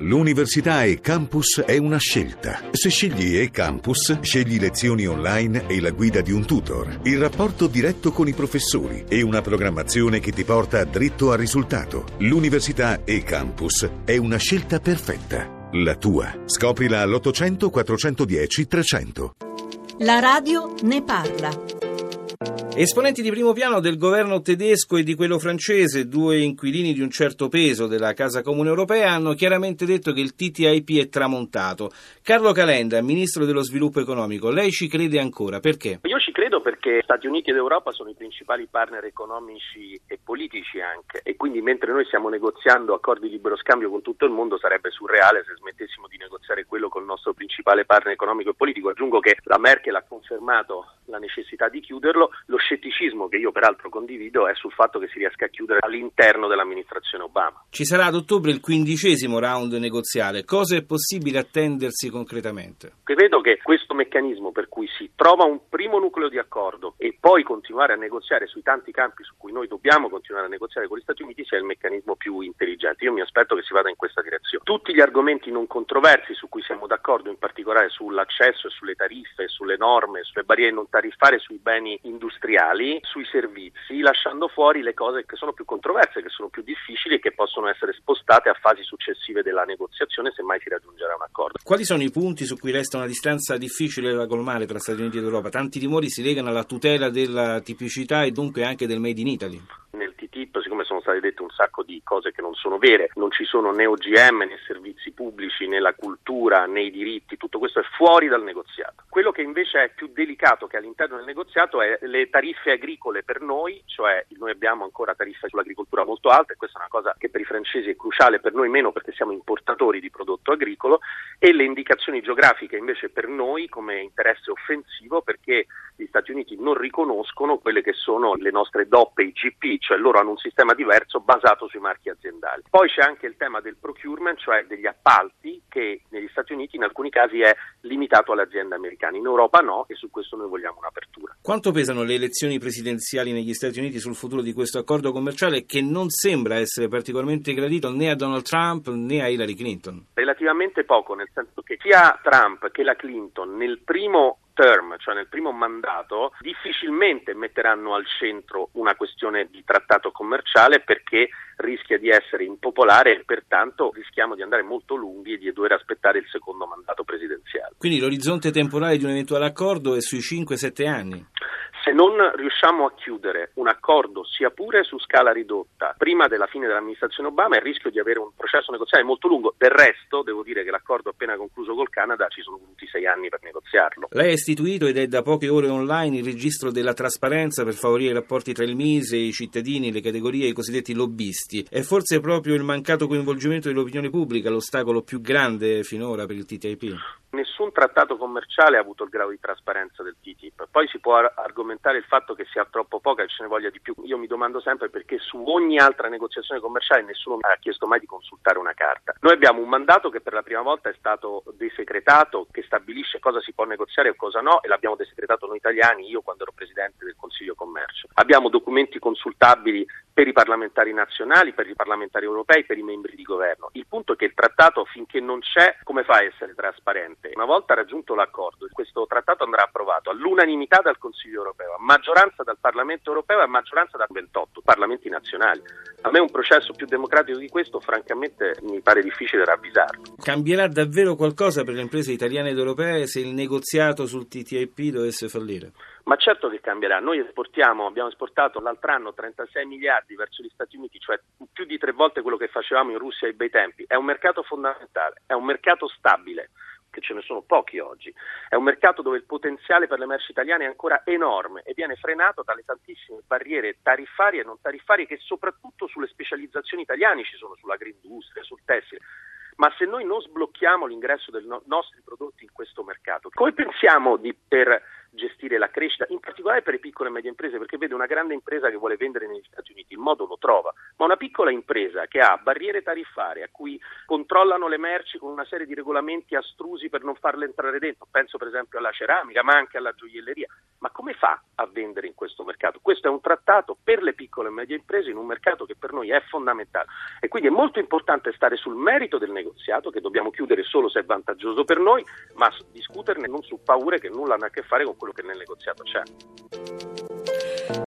L'università e campus è una scelta. Se scegli e campus, scegli lezioni online e la guida di un tutor, il rapporto diretto con i professori e una programmazione che ti porta dritto al risultato. L'università e campus è una scelta perfetta. La tua. Scoprila all'800 410 300. La radio ne parla. Esponenti di primo piano del governo tedesco e di quello francese, due inquilini di un certo peso della Casa Comune Europea, hanno chiaramente detto che il TTIP è tramontato. Carlo Calenda, ministro dello sviluppo economico, lei ci crede ancora? Perché? Io perché Stati Uniti ed Europa sono i principali partner economici e politici anche e quindi mentre noi stiamo negoziando accordi di libero scambio con tutto il mondo sarebbe surreale se smettessimo di negoziare quello con il nostro principale partner economico e politico. Aggiungo che la Merkel ha confermato la necessità di chiuderlo, lo scetticismo che io peraltro condivido è sul fatto che si riesca a chiudere all'interno dell'amministrazione Obama. Ci sarà ad ottobre il quindicesimo round negoziale. Cosa è possibile attendersi concretamente? Credo che questo meccanismo per cui si trova un primo nucleo di accordo e poi continuare a negoziare sui tanti campi su cui noi dobbiamo continuare a negoziare con gli Stati Uniti sia il meccanismo più intelligente. Io mi aspetto che si vada in questa direzione. Tutti gli argomenti non controversi su cui siamo d'accordo, in particolare sull'accesso e sulle tariffe, sulle norme, sulle barriere non tariffarie sui beni industriali, sui servizi, lasciando fuori le cose che sono più controverse, che sono più difficili e che possono essere spostate a fasi successive della negoziazione se mai si raggiungerà un accordo. Quali sono i punti su cui resta una distanza difficile da colmare tra Stati Uniti ed Europa? Tanti timori si legano alla tutela della tipicità e dunque anche del Made in Italy. Nel TTIP, siccome sono state dette un sacco di cose che non sono vere, non ci sono né OGM né servizi pubblici né la cultura né i diritti, tutto questo è fuori dal negoziato. Quello che invece è più delicato che all'interno del negoziato è le tariffe agricole per noi, cioè noi abbiamo ancora tariffe sull'agricoltura molto alte, questa è una cosa che per i francesi è cruciale, per noi meno perché siamo importatori di prodotto agricolo e le indicazioni geografiche invece per noi come interesse offensivo perché gli Stati Uniti non riconoscono quelle che sono le nostre DOP e IGP, cioè loro hanno un sistema diverso basato sui marchi aziendali. Poi c'è anche il tema del procurement, cioè degli appalti, che negli Stati Uniti in alcuni casi è limitato alle aziende americane, in Europa no e su questo noi vogliamo un'apertura. Quanto pesano le elezioni presidenziali negli Stati Uniti sul futuro di questo accordo commerciale che non sembra essere particolarmente gradito né a Donald Trump né a Hillary Clinton? Relativamente poco, nel senso che sia Trump che la Clinton nel primo term, cioè nel primo mandato, difficilmente metteranno al centro una questione di trattato commerciale perché rischia di essere impopolare e pertanto rischiamo di andare molto lunghi e di dover aspettare il secondo mandato presidenziale. Quindi l'orizzonte temporale di un eventuale accordo è sui 5-7 anni? Non riusciamo a chiudere un accordo, sia pure su scala ridotta, prima della fine dell'amministrazione Obama, il rischio di avere un processo negoziale molto lungo. Del resto, devo dire che l'accordo appena concluso col Canada ci sono voluti sei anni per negoziarlo. Lei ha istituito ed è da poche ore online il registro della trasparenza per favorire i rapporti tra il Mise, i cittadini, le categorie i cosiddetti lobbisti. È forse proprio il mancato coinvolgimento dell'opinione pubblica l'ostacolo più grande finora per il TTIP? Nessun trattato commerciale ha avuto il grado di trasparenza del TTIP. Poi si può argomentare il fatto che sia troppo poca e ce ne voglia di più. Io mi domando sempre perché su ogni altra negoziazione commerciale nessuno mi ha chiesto mai di consultare una carta. Noi abbiamo un mandato che per la prima volta è stato desecretato, che stabilisce cosa si può negoziare e cosa no, e l'abbiamo desecretato noi italiani, io quando ero presidente del Consiglio Commercio. Abbiamo documenti consultabili per i parlamentari nazionali, per i parlamentari europei, per i membri di governo. Il punto è che il trattato finché non c'è, come fa a essere trasparente? Una volta raggiunto l'accordo, questo trattato andrà approvato all'unanimità dal Consiglio europeo, a maggioranza dal Parlamento europeo e a maggioranza da 28 parlamenti nazionali. A me un processo più democratico di questo, francamente, mi pare difficile ravvisarlo. Cambierà davvero qualcosa per le imprese italiane ed europee se il negoziato sul TTIP dovesse fallire? Ma certo che cambierà. Noi esportiamo, abbiamo esportato l'altro anno 36 miliardi verso gli Stati Uniti, cioè più di tre volte quello che facevamo in Russia ai bei tempi. È un mercato fondamentale, è un mercato stabile che ce ne sono pochi oggi. È un mercato dove il potenziale per le merci italiane è ancora enorme e viene frenato dalle tantissime barriere tariffarie e non tariffarie che soprattutto sulle specializzazioni italiane ci sono, sull'agroindustria, sul tessile. Ma se noi non sblocchiamo l'ingresso dei no- nostri prodotti in questo mercato, come pensiamo di per gestire la crescita, in particolare per le piccole e medie imprese, perché vede una grande impresa che vuole vendere negli Stati Uniti, il modo lo trova, ma una piccola impresa che ha barriere tariffarie, a cui controllano le merci con una serie di regolamenti astrusi per non farle entrare dentro, penso per esempio alla ceramica, ma anche alla gioielleria, ma come fa a vendere in questo mercato? Questo è un trattato per le piccole e medie imprese in un mercato che per noi è fondamentale e quindi è molto importante stare sul merito del negoziato che dobbiamo chiudere solo se è vantaggioso per noi, ma discuterne non su paure che nulla hanno a che fare con quello che nel negoziato c'è.